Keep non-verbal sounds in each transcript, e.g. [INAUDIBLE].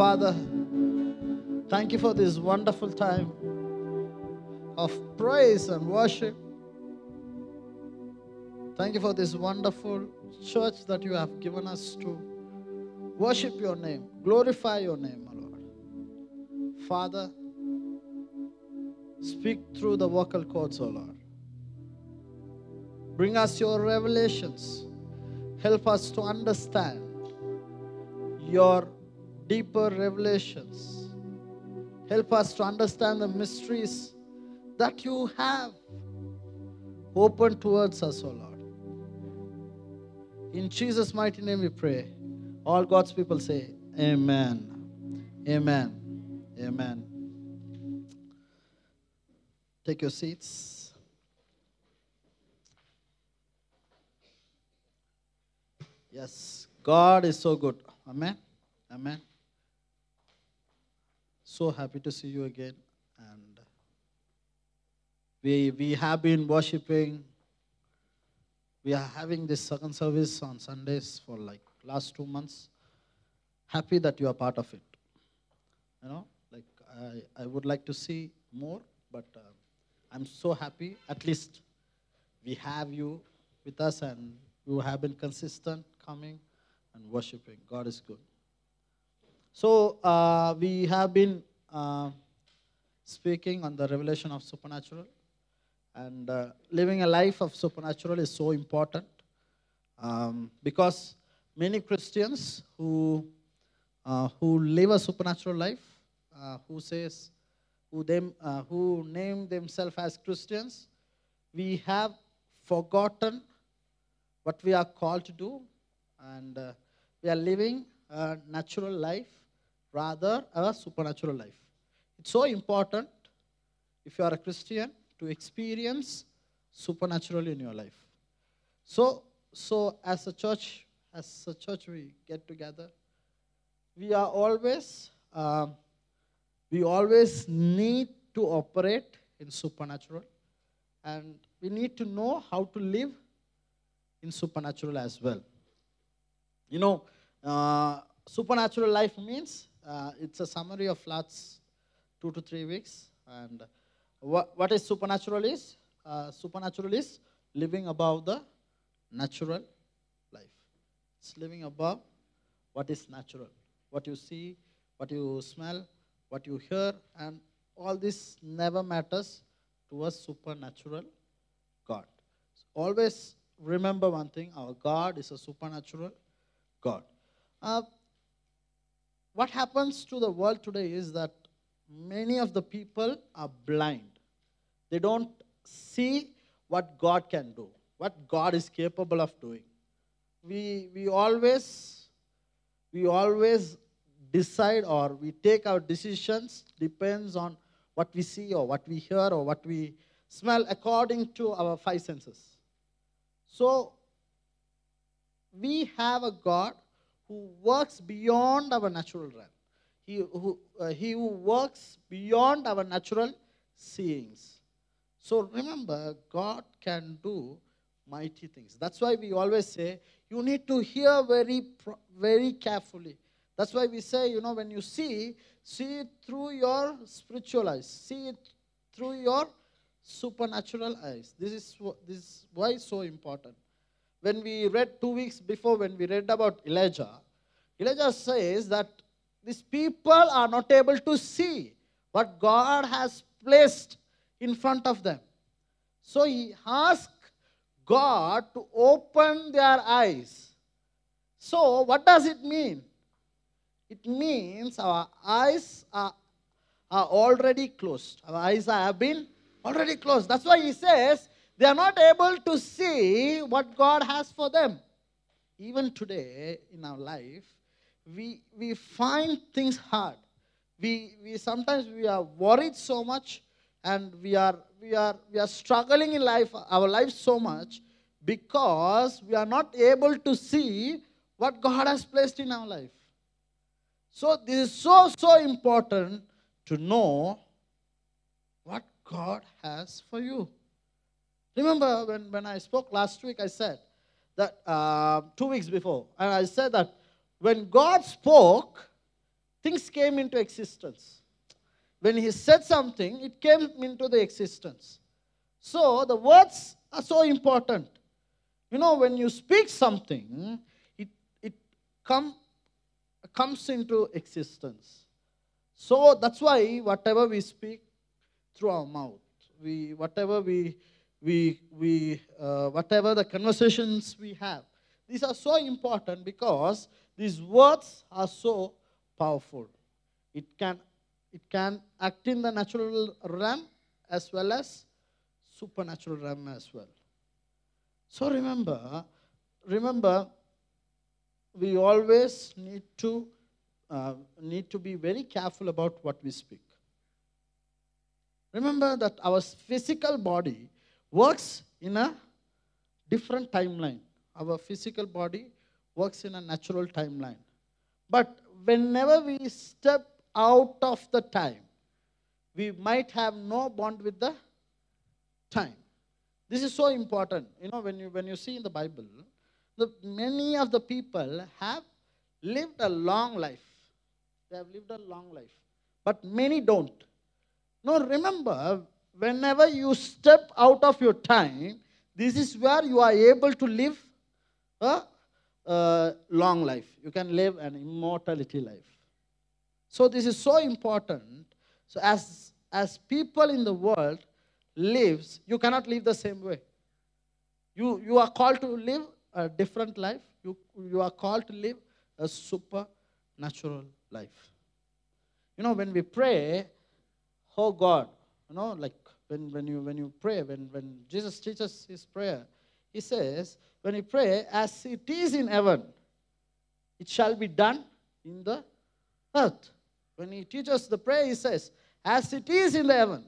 Father, thank you for this wonderful time of praise and worship. Thank you for this wonderful church that you have given us to worship your name, glorify your name, my Lord. Father, speak through the vocal cords, O Lord. Bring us your revelations. Help us to understand your deeper revelations. Help us to understand the mysteries that you have opened towards us, O Lord. In Jesus' mighty name we pray. All God's people say, Amen. Amen. Amen. Take your seats. Yes, God is so good. Amen. Amen. So happy to see you again. And we, we have been worshiping. We are having this second service on Sundays for like last two months. Happy that you are part of it. You know, like I, I would like to see more, but uh, I'm so happy. At least we have you with us and you have been consistent coming and worshiping. God is good. So uh, we have been uh, speaking on the revelation of supernatural, and uh, living a life of supernatural is so important um, because many Christians who uh, who live a supernatural life, uh, who says who them uh, who name themselves as Christians, we have forgotten what we are called to do, and uh, we are living a natural life rather a supernatural life. It's so important if you are a Christian to experience supernatural in your life. So, so as a church, as a church, we get together. We are always, um, we always need to operate in supernatural, and we need to know how to live in supernatural as well. You know, uh, supernatural life means uh, it's a summary of last two to three weeks. And what, what is supernatural is? Uh, supernatural is living above the natural life. It's living above what is natural. What you see, what you smell, what you hear, and all this never matters to a supernatural God. Always remember one thing our God is a supernatural God. Uh, what happens to the world today is that many of the people are blind. They don't see what God can do, what God is capable of doing. We, we always we always decide or we take our decisions depends on what we see or what we hear or what we smell according to our five senses. So we have a God who works beyond our natural realm. He who, uh, he who works beyond our natural seeings. So remember, God can do mighty things. That's why we always say you need to hear very, very carefully. That's why we say, you know, when you see, see it through your spiritual eyes, see it through your supernatural eyes. This is, this is why it's so important when we read two weeks before, when we read about Elijah, Elijah says that these people are not able to see what God has placed in front of them. So he asked God to open their eyes. So, what does it mean? It means our eyes are, are already closed. Our eyes have been already closed. That's why he says, they are not able to see what God has for them. Even today in our life, we, we find things hard. We, we sometimes we are worried so much and we are, we, are, we are struggling in life, our life so much because we are not able to see what God has placed in our life. So, this is so, so important to know what God has for you. Remember when, when I spoke last week, I said that uh, two weeks before, and I said that when God spoke, things came into existence. When he said something, it came into the existence. So the words are so important. You know, when you speak something, it, it come, comes into existence. So that's why whatever we speak through our mouth, we whatever we we we uh, whatever the conversations we have, these are so important because these words are so powerful. It can it can act in the natural realm as well as supernatural realm as well. So remember, remember, we always need to uh, need to be very careful about what we speak. Remember that our physical body works in a different timeline. Our physical body works in a natural timeline. But whenever we step out of the time, we might have no bond with the time. This is so important. You know, when you, when you see in the Bible, the, many of the people have lived a long life. They have lived a long life. But many don't. Now, remember, whenever you step out of your time, this is where you are able to live a, a long life. You can live an immortality life. So, this is so important. So, as, as people in the world, lives, you cannot live the same way. You, you are called to live a different life. You, you are called to live a supernatural life. You know, when we pray, oh God, you know, like when, when, you, when you pray, when, when Jesus teaches his prayer, he says, when you pray, as it is in heaven, it shall be done in the earth. When he teaches the prayer, he says, as it is in the heaven,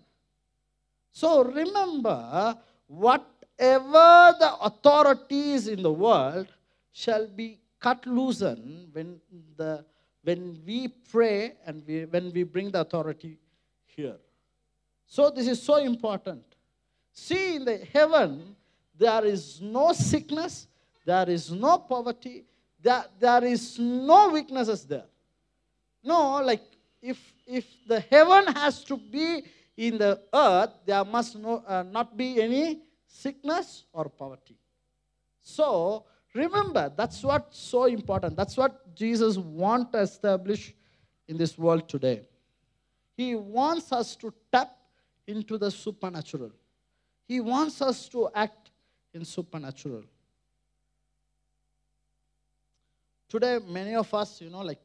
so remember, whatever the authorities in the world shall be cut loosen when, the, when we pray and we, when we bring the authority here. So this is so important. See, in the heaven, there is no sickness, there is no poverty, there, there is no weaknesses there. No, like if if the heaven has to be in the earth, there must no, uh, not be any sickness or poverty. So, remember, that's what's so important. That's what Jesus wants to establish in this world today. He wants us to tap into the supernatural. He wants us to act in supernatural. Today, many of us, you know, like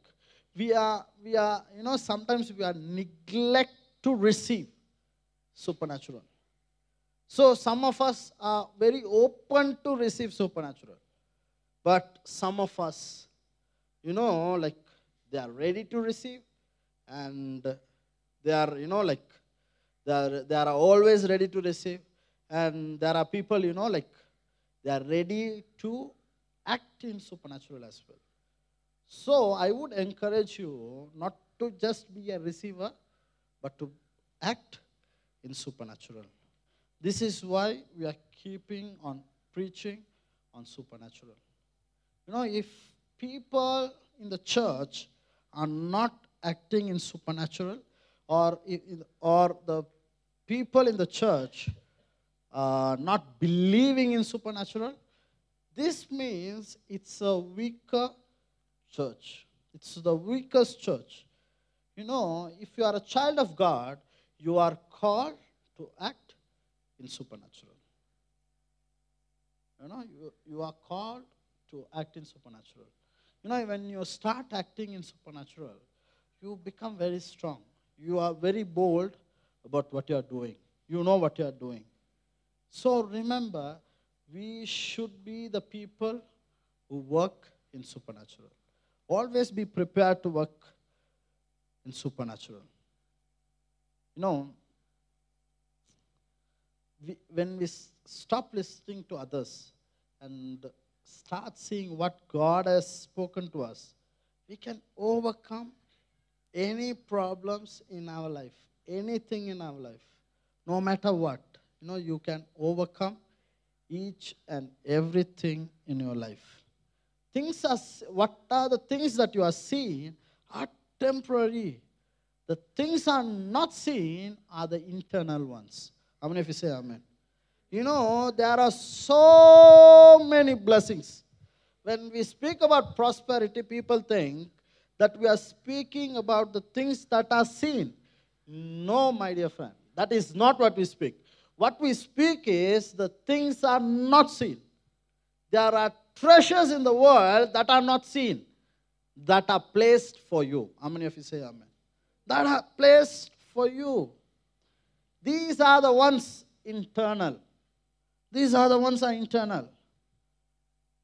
we are, we are, you know, sometimes we are neglect to receive supernatural. So some of us are very open to receive supernatural. But some of us, you know, like they are ready to receive and they are, you know, like they are, they are always ready to receive. And there are people, you know, like they are ready to act in supernatural as well. So I would encourage you not to just be a receiver, but to act in supernatural. This is why we are keeping on preaching on supernatural. You know, if people in the church are not acting in supernatural, or, or the people in the church are not believing in supernatural, this means it's a weaker church. It's the weakest church. You know, if you are a child of God, you are called to act in supernatural. You know, you, you are called to act in supernatural. You know, when you start acting in supernatural, you become very strong. You are very bold about what you are doing. You know what you are doing. So remember, we should be the people who work in supernatural. Always be prepared to work in supernatural. You know, we, when we stop listening to others and start seeing what God has spoken to us, we can overcome any problems in our life, anything in our life, no matter what. You know, you can overcome each and everything in your life. Things are, what are the things that you are seeing are temporary. The things are not seen are the internal ones. How many of you say amen? You know, there are so many blessings. When we speak about prosperity, people think that we are speaking about the things that are seen. No, my dear friend, that is not what we speak. What we speak is the things are not seen. There are treasures in the world that are not seen, that are placed for you. How many of you say amen? That are placed for you. These are the ones internal. These are the ones are internal.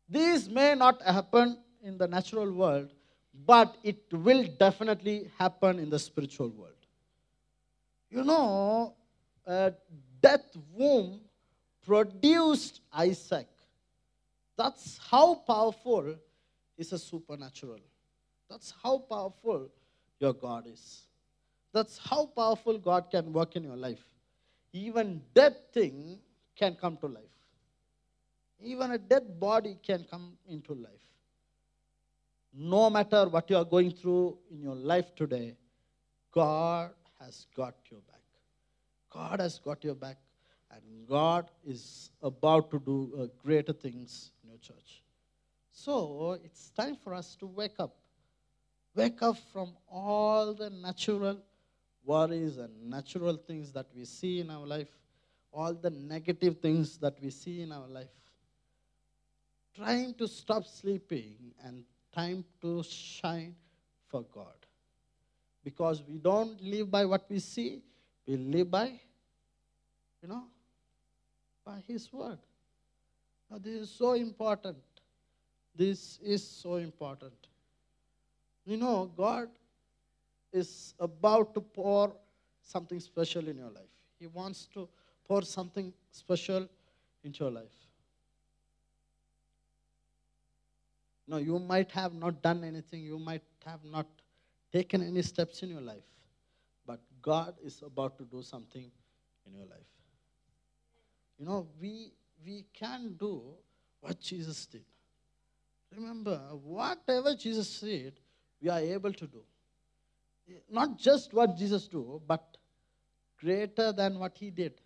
These may not happen in the natural world, but it will definitely happen in the spiritual world. You know, a death womb produced Isaac. That's how powerful is a supernatural. That's how powerful your God is. That's how powerful God can work in your life. Even dead thing can come to life. Even a dead body can come into life. No matter what you are going through in your life today, God has got your back. God has got your back, and God is about to do uh, greater things in your church. So it's time for us to wake up. Wake up from all the natural worries and natural things that we see in our life, all the negative things that we see in our life. Trying to stop sleeping and time to shine for God. Because we don't live by what we see, we live by, you know, by His Word. Now, this is so important. This is so important. You know, God is about to pour something special in your life. He wants to pour something special into your life. No, you might have not done anything, you might have not taken any steps in your life, but God is about to do something in your life. You know, we we can do what Jesus did. Remember, whatever Jesus did, we are able to do. Not just what Jesus do, but greater than what he did.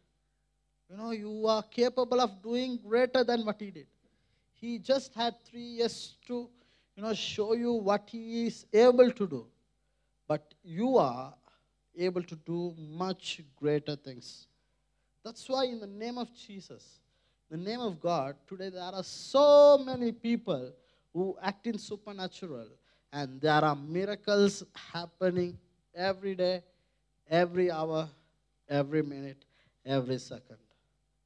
You know, you are capable of doing greater than what he did. He just had three years to, you know, show you what he is able to do. But you are able to do much greater things. That's why, in the name of Jesus, the name of God, today there are so many people who act in supernatural, and there are miracles happening every day, every hour, every minute, every second.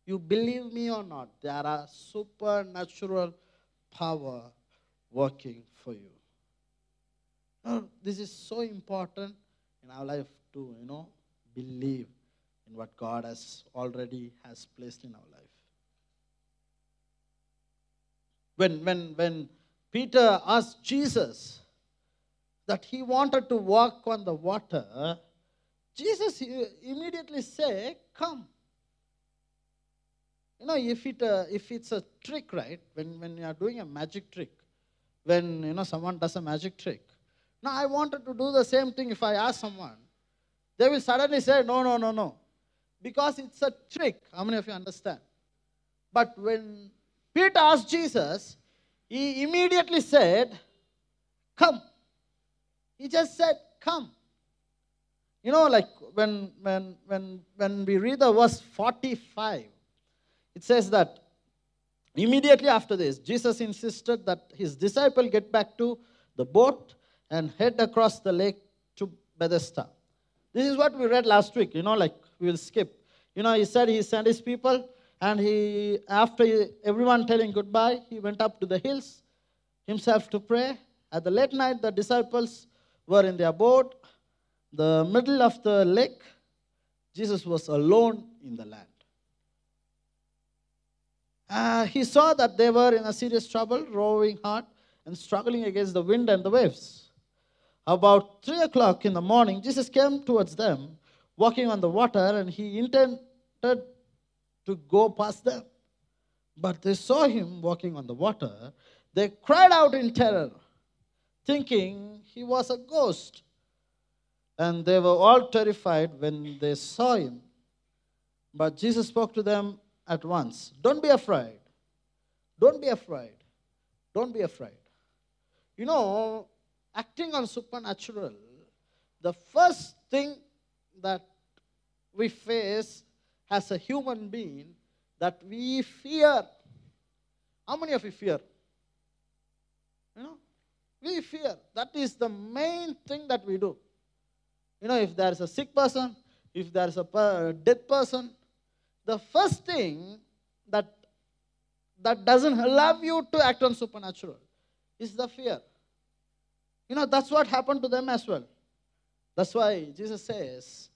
You believe me or not, there are supernatural power working for you. Now, this is so important in our life to, you know, believe in what God has already has placed in our life. When, when, when Peter asked Jesus that he wanted to walk on the water, Jesus immediately said, Come. You know, if, it, uh, if it's a trick, right, when, when you are doing a magic trick, when, you know, someone does a magic trick. Now, I wanted to do the same thing if I ask someone. They will suddenly say, no, no, no, no. Because it's a trick. How many of you understand? But when Peter asked Jesus, he immediately said, come. He just said, come. You know, like when, when, when, when we read the verse 45, it says that immediately after this, Jesus insisted that his disciple get back to the boat and head across the lake to Bethsaida. This is what we read last week, you know, like we will skip. You know, he said he sent his people, and he, after everyone telling goodbye, he went up to the hills himself to pray. At the late night, the disciples were in their boat, the middle of the lake. Jesus was alone in the land. Uh, he saw that they were in a serious trouble, rowing hard and struggling against the wind and the waves. About three o'clock in the morning, Jesus came towards them, walking on the water, and he intended to go past them. But they saw him walking on the water. They cried out in terror, thinking he was a ghost. And they were all terrified when they saw him. But Jesus spoke to them at once Don't be afraid. Don't be afraid. Don't be afraid. You know, acting on supernatural, the first thing that we face as a human being that we fear. How many of you fear? You know, we fear. That is the main thing that we do. You know, if there is a sick person, if there is a dead person, the first thing that that doesn't allow you to act on supernatural is the fear. You know, that's what happened to them as well. That's why Jesus says,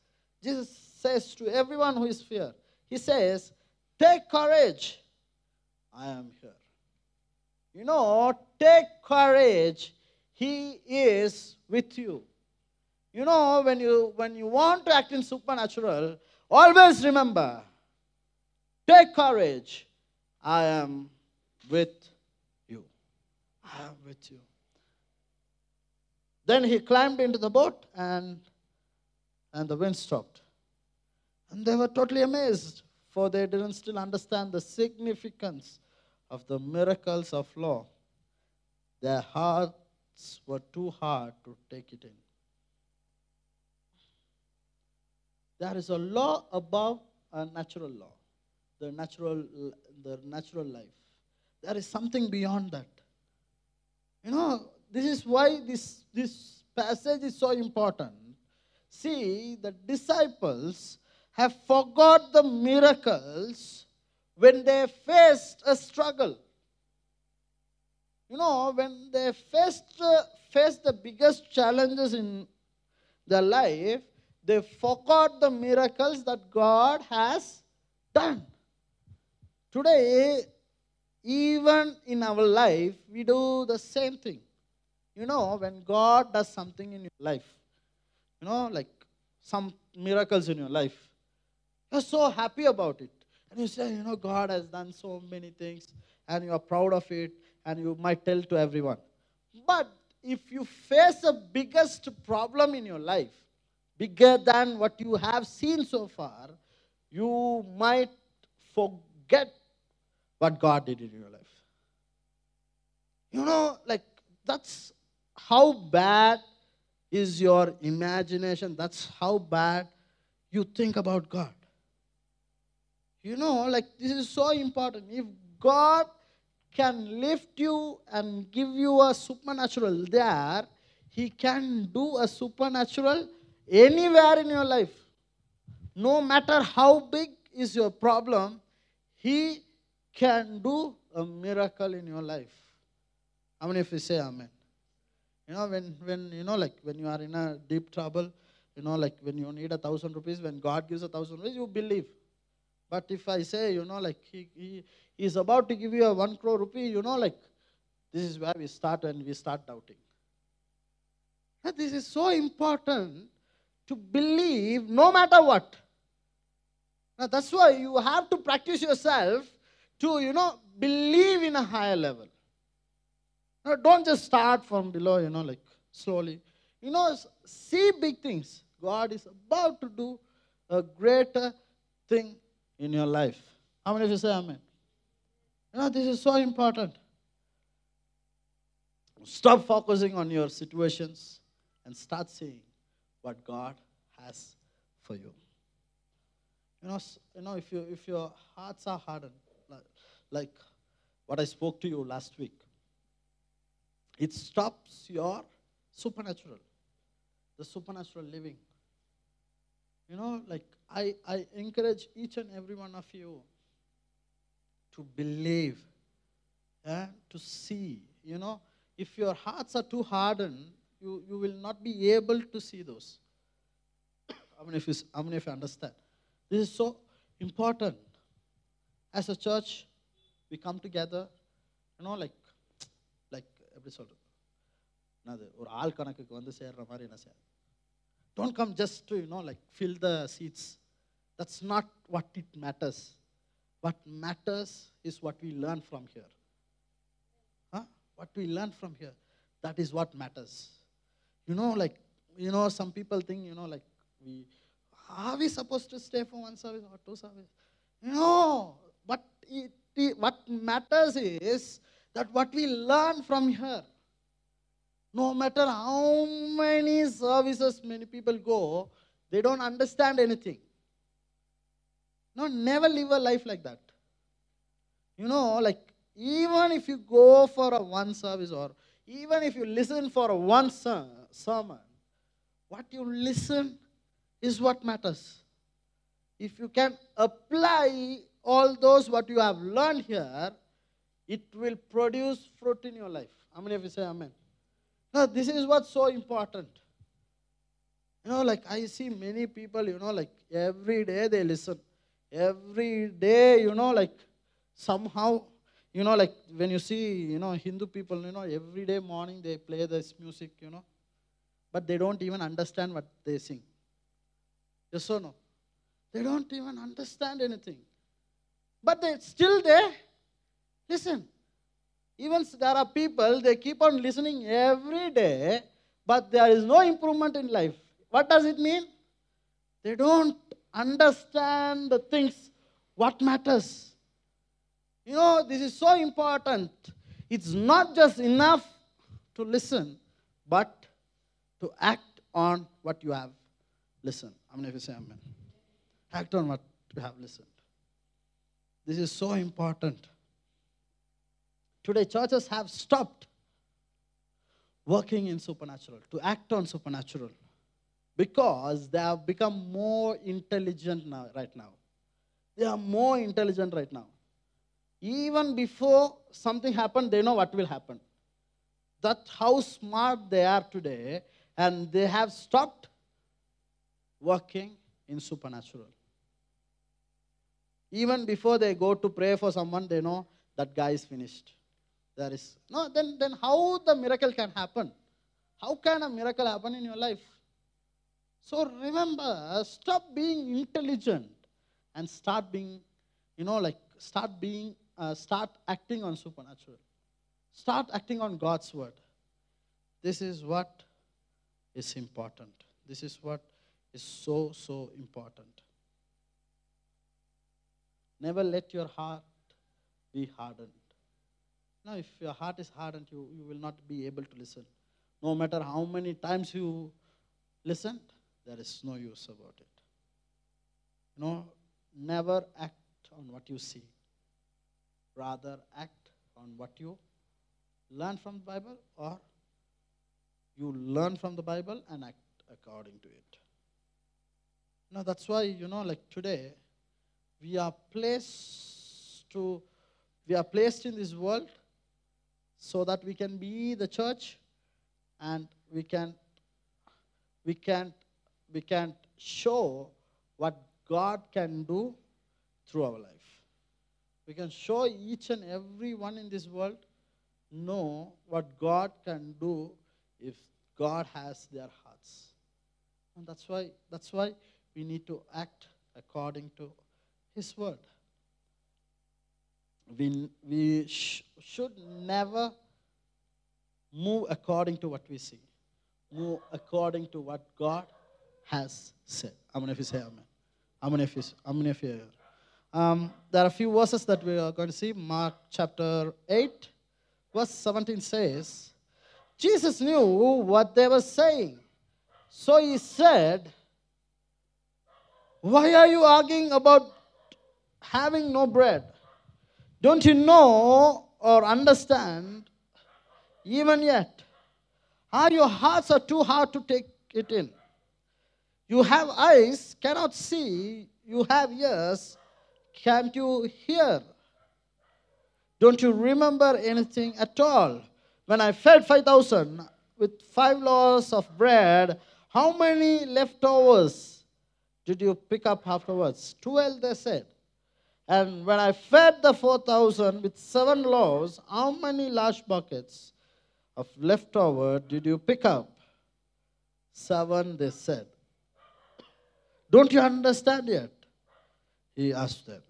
Jesus says to everyone who is fear, He says, Take courage. I am here. You know, take courage. He is with you. You know, when you when you want to act in supernatural, always remember, take courage. I am with you. I am with you. Then he climbed into the boat and and the wind stopped. And they were totally amazed, for they didn't still understand the significance of the miracles of law. Their hearts were too hard to take it in. There is a law above a natural law, the natural, the natural life. There is something beyond that. You know, this is why this, this passage is so important. See, the disciples have forgot the miracles when they faced a struggle. You know, when they faced, uh, faced the biggest challenges in their life, they forgot the miracles that God has done. Today, even in our life, we do the same thing. You know, when God does something in your life, you know, like some miracles in your life, you're so happy about it. And you say, you know, God has done so many things, and you are proud of it, and you might tell to everyone. But if you face a biggest problem in your life, bigger than what you have seen so far, you might forget what God did in your life. You know, like that's how bad is your imagination. That's how bad you think about God. You know, like this is so important. If God can lift you and give you a supernatural there, He can do a supernatural anywhere in your life. No matter how big is your problem, He can do a miracle in your life. How many of you say Amen? You know, when, when you know, like when you are in a deep trouble, you know, like when you need a thousand rupees, when God gives a thousand rupees, you believe. But if I say, you know, like he, he, he is about to give you a one crore rupee, you know, like this is where we start and we start doubting. But this is so important to believe no matter what. Now that's why you have to practice yourself to, you know, believe in a higher level. Now, don't just start from below, you know, like slowly. You know, see big things. God is about to do a greater thing in your life. How many of you say amen? You know, this is so important. Stop focusing on your situations and start seeing what God has for you. You know, you know if, you, if your hearts are hardened, like, like what I spoke to you last week, it stops your supernatural, the supernatural living. You know, like I, I encourage each and every one of you to believe, yeah, to see. You know, if your hearts are too hardened, you, you will not be able to see those. how, many of you, how many of you understand? This is so important. As a church, we come together, you know, like எப்படி சொல்றது என்னது ஒரு ஆள் கணக்குக்கு வந்து சேர்ற மாதிரி என்ன செய்யாது don't come just to, you know, like fill the seats. That's not what it matters. What matters is what we learn from here. Huh? What we learn from here. That is what matters. You know, like you know, some people think, you know, like we are we supposed to stay for one service or two service? No, but it, it, what matters is that what we learn from her, No matter how many services many people go, they don't understand anything. No, never live a life like that. You know, like even if you go for a one service or even if you listen for a one sermon, what you listen is what matters. If you can apply all those what you have learned here, it will produce fruit in your life. How many of you say amen? Now, this is what's so important. You know, like I see many people, you know, like every day they listen. Every day, you know, like somehow, you know, like when you see, you know, Hindu people, you know, every day morning they play this music, you know, but they don't even understand what they sing. Yes or no? They don't even understand anything. But they're still they listen. Even there are people, they keep on listening every day, but there is no improvement in life. What does it mean? They don't understand the things, what matters. You know, this is so important. It's not just enough to listen, but to act on what you have listened. How many of you say amen? Act on what you have listened. This is so important. Today, churches have stopped working in supernatural, to act on supernatural, because they have become more intelligent now, right now. They are more intelligent right now. Even before something happened, they know what will happen. That's how smart they are today, and they have stopped working in supernatural. Even before they go to pray for someone, they know that guy is finished. There is no then then how the miracle can happen? How can a miracle happen in your life? So remember, stop being intelligent and start being, you know, like start being uh, start acting on supernatural. Start acting on God's word. This is what is important. This is what is so, so important. Never let your heart be hardened. Now, if your heart is hardened, you, you will not be able to listen. No matter how many times you listen, there is no use about it. You know, never act on what you see rather act on what you learn from the Bible or you learn from the Bible and act according to it. Now that's why, you know, like today, we are placed to we are placed in this world so that we can be the church and we can we can we can show what God can do through our life. We can show each and every one in this world know what God can do if God has their hearts. And that's why that's why we need to act according to his word. We, we sh- should never move according to what we see. Move according to what God has said. How many of you say amen? How many of you, how many of you um, there are a few verses that we are going to see. Mark chapter 8, verse 17 says, Jesus knew what they were saying. So he said, Why are you arguing about having no bread? Don't you know or understand even yet? Are your hearts are too hard to take it in? You have eyes, cannot see, you have ears, can't you hear? Don't you remember anything at all? When I fed 5,000 with five loaves of bread, how many leftovers did you pick up afterwards? Twelve, they said. And when I fed the 4,000 with seven loaves, how many large buckets of leftover did you pick up? Seven, they said. Don't you understand yet? He asked them.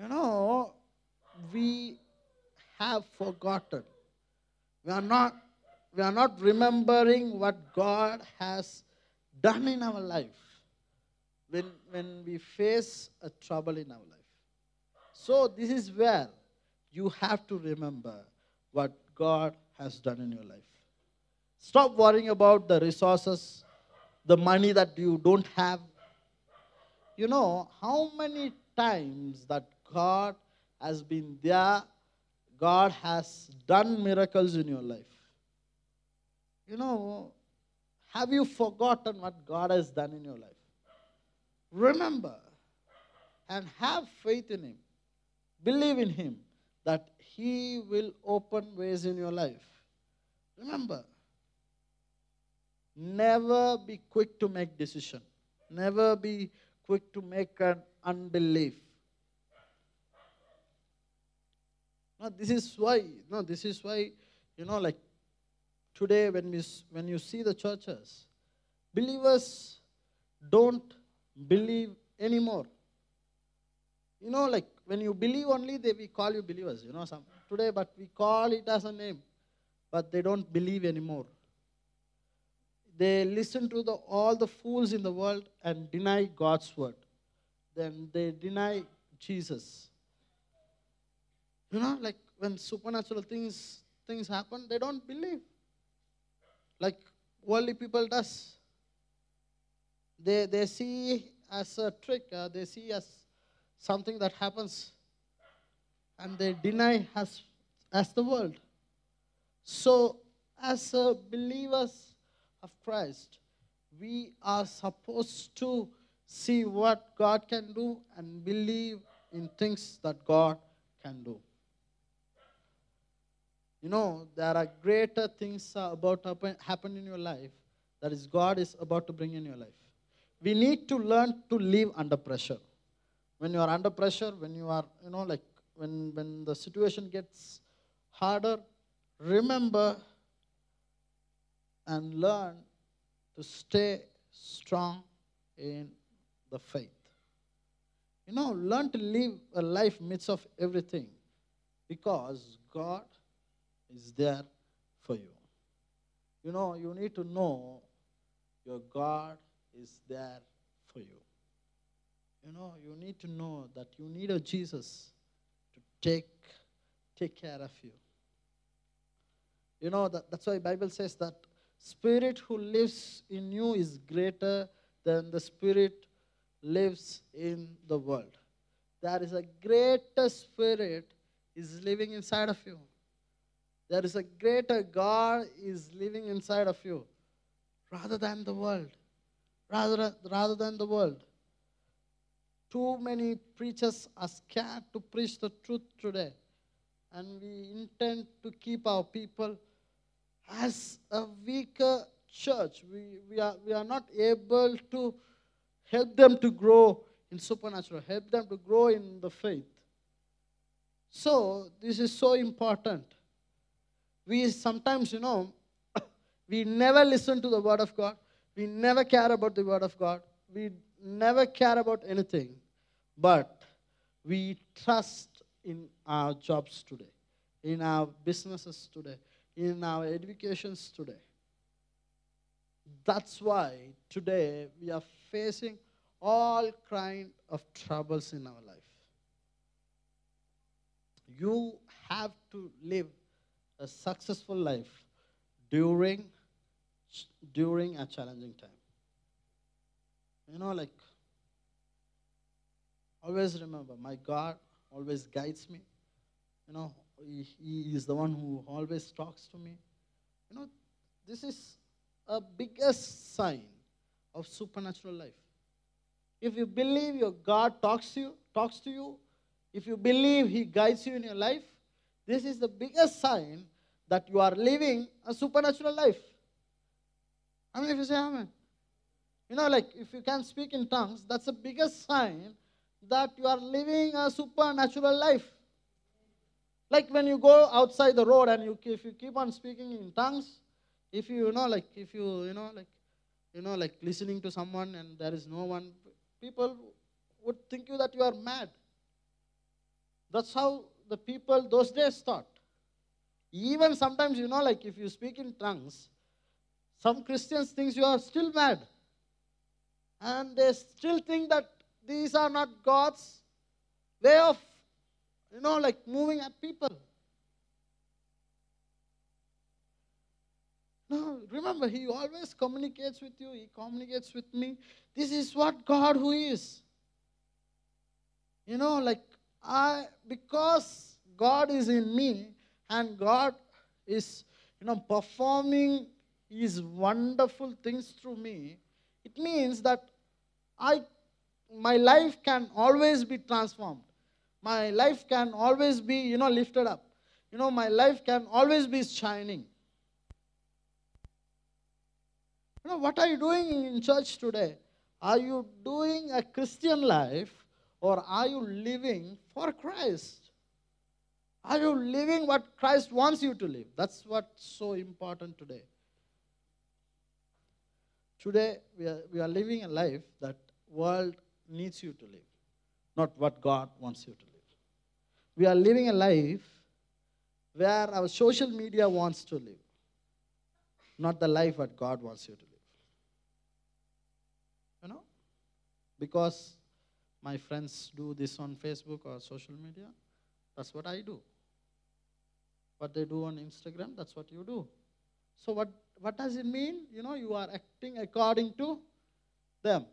You know, we have forgotten. We are not, we are not remembering what God has done in our life when, when we face a trouble in our life. So, this is where you have to remember what God has done in your life. Stop worrying about the resources, the money that you don't have. You know, how many times that God has been there, God has done miracles in your life. You know, have you forgotten what God has done in your life? Remember and have faith in Him. Believe in Him that He will open ways in your life. Remember, never be quick to make decision. Never be quick to make an unbelief. No, this is why. No, this is why. You know, like today when we when you see the churches, believers don't believe anymore. You know, like when you believe only, they we call you believers. You know, some today, but we call it as a name, but they don't believe anymore. They listen to the all the fools in the world and deny God's word. Then they deny Jesus. You know, like when supernatural things things happen, they don't believe. Like worldly people does. They they see as a trick. Uh, they see as something that happens, and they deny as as the world. So, as uh, believers of Christ, we are supposed to see what God can do and believe in things that God can do. You know, there are greater things about to happen in your life that is God is about to bring in your life. We need to learn to live under pressure. When you are under pressure, when you are, you know, like when when the situation gets harder, remember and learn to stay strong in the faith. You know, learn to live a life midst of everything because God is there for you. You know, you need to know your God is there for you. You know, you need to know that you need a Jesus to take, take care of you. You know, that, that's why Bible says that spirit who lives in you is greater than the spirit lives in the world. There is a greater spirit is living inside of you. There is a greater God is living inside of you rather than the world. Rather, rather than the world. Too many preachers are scared to preach the truth today. And we intend to keep our people as a weaker church. We, we, are, we are not able to help them to grow in supernatural, help them to grow in the faith. So, this is so important we sometimes, you know, [COUGHS] we never listen to the Word of God. We never care about the Word of God. We never care about anything. But we trust in our jobs today, in our businesses today, in our educations today. That's why today we are facing all kind of troubles in our life. You have to live a successful life during during a challenging time. You know, like always remember, my God always guides me. You know, he, he is the one who always talks to me. You know, this is a biggest sign of supernatural life. If you believe your God talks to you, talks to you, if you believe He guides you in your life, this is the biggest sign that you are living a supernatural life. I mean, if you say Amen. You know, like if you can speak in tongues, that's the biggest sign that you are living a supernatural life. Like when you go outside the road and you, if you keep on speaking in tongues, if you, you know, like if you, you know, like, you know, like listening to someone and there is no one, people would think you that you are mad. That's how the people those days thought. Even sometimes, you know, like if you speak in tongues, some Christians think you are still mad. And they still think that these are not God's way of, you know, like moving at people. No, remember, He always communicates with you, He communicates with me. This is what God who is. You know, like I, because God is in me and God is, you know, performing His wonderful things through me, it means that I, my life can always be transformed. My life can always be, you know, lifted up. You know, my life can always be shining. You know, what are you doing in church today? Are you doing a Christian life or are you living for Christ? Are you living what Christ wants you to live? That's what's so important today. Today, we are, we are living a life that world needs you to live, not what God wants you to live. We are living a life where our social media wants to live, not the life that God wants you to live. You know? Because my friends do this on Facebook or social media, that's what I do. What they do on Instagram, that's what you do. So what, what does it mean? You know, you are acting according to them.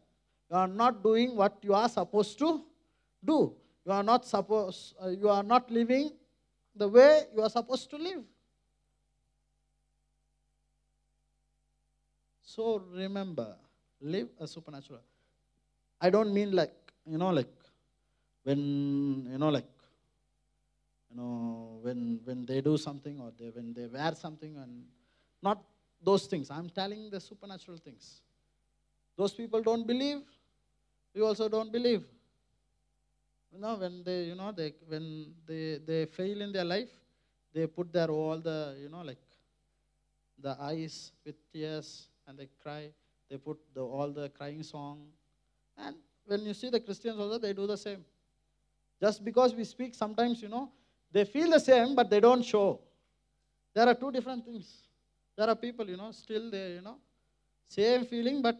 You are not doing what you are supposed to do. You are not supposed uh, you are not living the way you are supposed to live. So remember, live a supernatural. I don't mean like, you know, like when, you know, like, you know, when when they do something or they when they wear something and not those things. I'm telling the supernatural things. Those people don't believe, you also don't believe. You know, when they, you know, they when they they fail in their life, they put their all the, you know, like the eyes with tears and they cry. They put the, all the crying song. And when you see the Christians also, they do the same. Just because we speak, sometimes, you know, they feel the same, but they don't show. There are two different things. There are people, you know, still they, you know, same feeling, but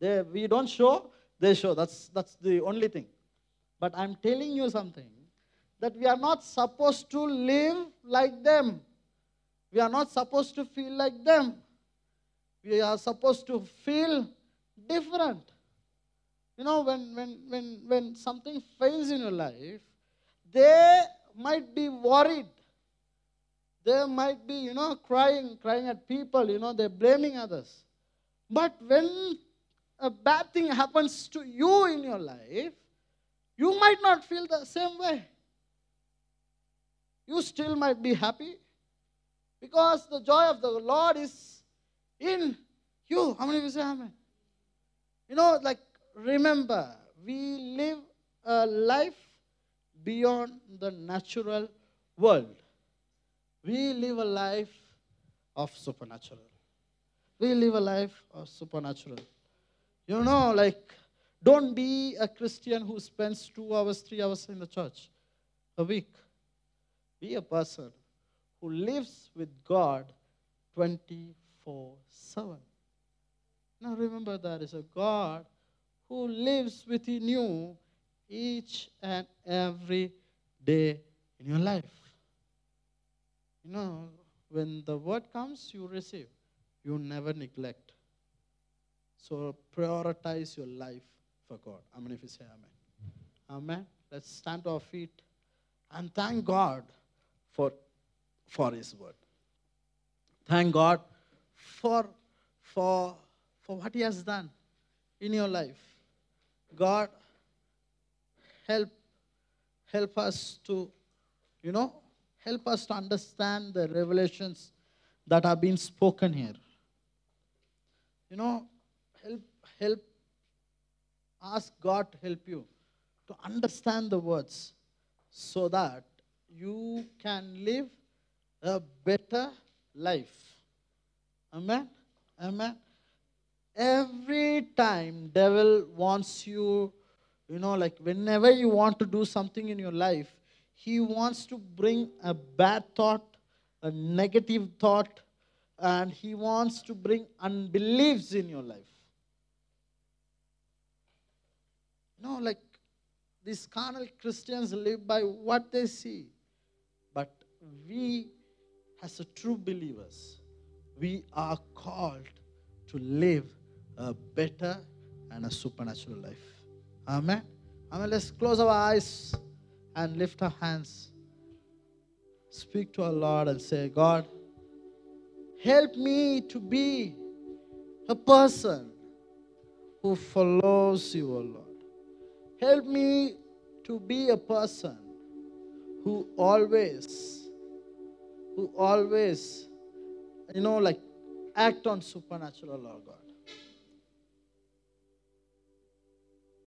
they, we don't show, they show. That's, that's the only thing. But I'm telling you something that we are not supposed to live like them. We are not supposed to feel like them. We are supposed to feel different. You know, when, when, when, when something fails in your life, they might be worried. They might be, you know, crying, crying at people, you know, they're blaming others. But when a bad thing happens to you in your life, you might not feel the same way. You still might be happy because the joy of the Lord is in you. How many of you say amen? You know, like, remember, we live a life beyond the natural world. We live a life of supernatural. We live a life of supernatural. You know, like, don't be a Christian who spends two hours, three hours in the church a week. Be a person who lives with God 24 7. Now remember, there is a God who lives within you each and every day in your life. You know, when the word comes, you receive, you never neglect. So prioritize your life for God. I mean, if you say Amen. Amen. Let's stand to our feet and thank God for, for His word. Thank God for, for, for what He has done in your life. God, help, help us to, you know, help us to understand the revelations that have been spoken here. You know, help, help, ask God to help you to understand the words so that you can live a better life. Amen? Amen? Every time devil wants you, you know, like whenever you want to do something in your life, he wants to bring a bad thought, a negative thought, and he wants to bring unbeliefs in your life. Know, like these carnal Christians live by what they see. But we, as a true believers, we are called to live a better and a supernatural life. Amen. Amen. Let's close our eyes and lift our hands. Speak to our Lord and say, God, help me to be a person who follows you, O Lord. Help me to be a person who always, who always, you know, like act on supernatural, Lord God.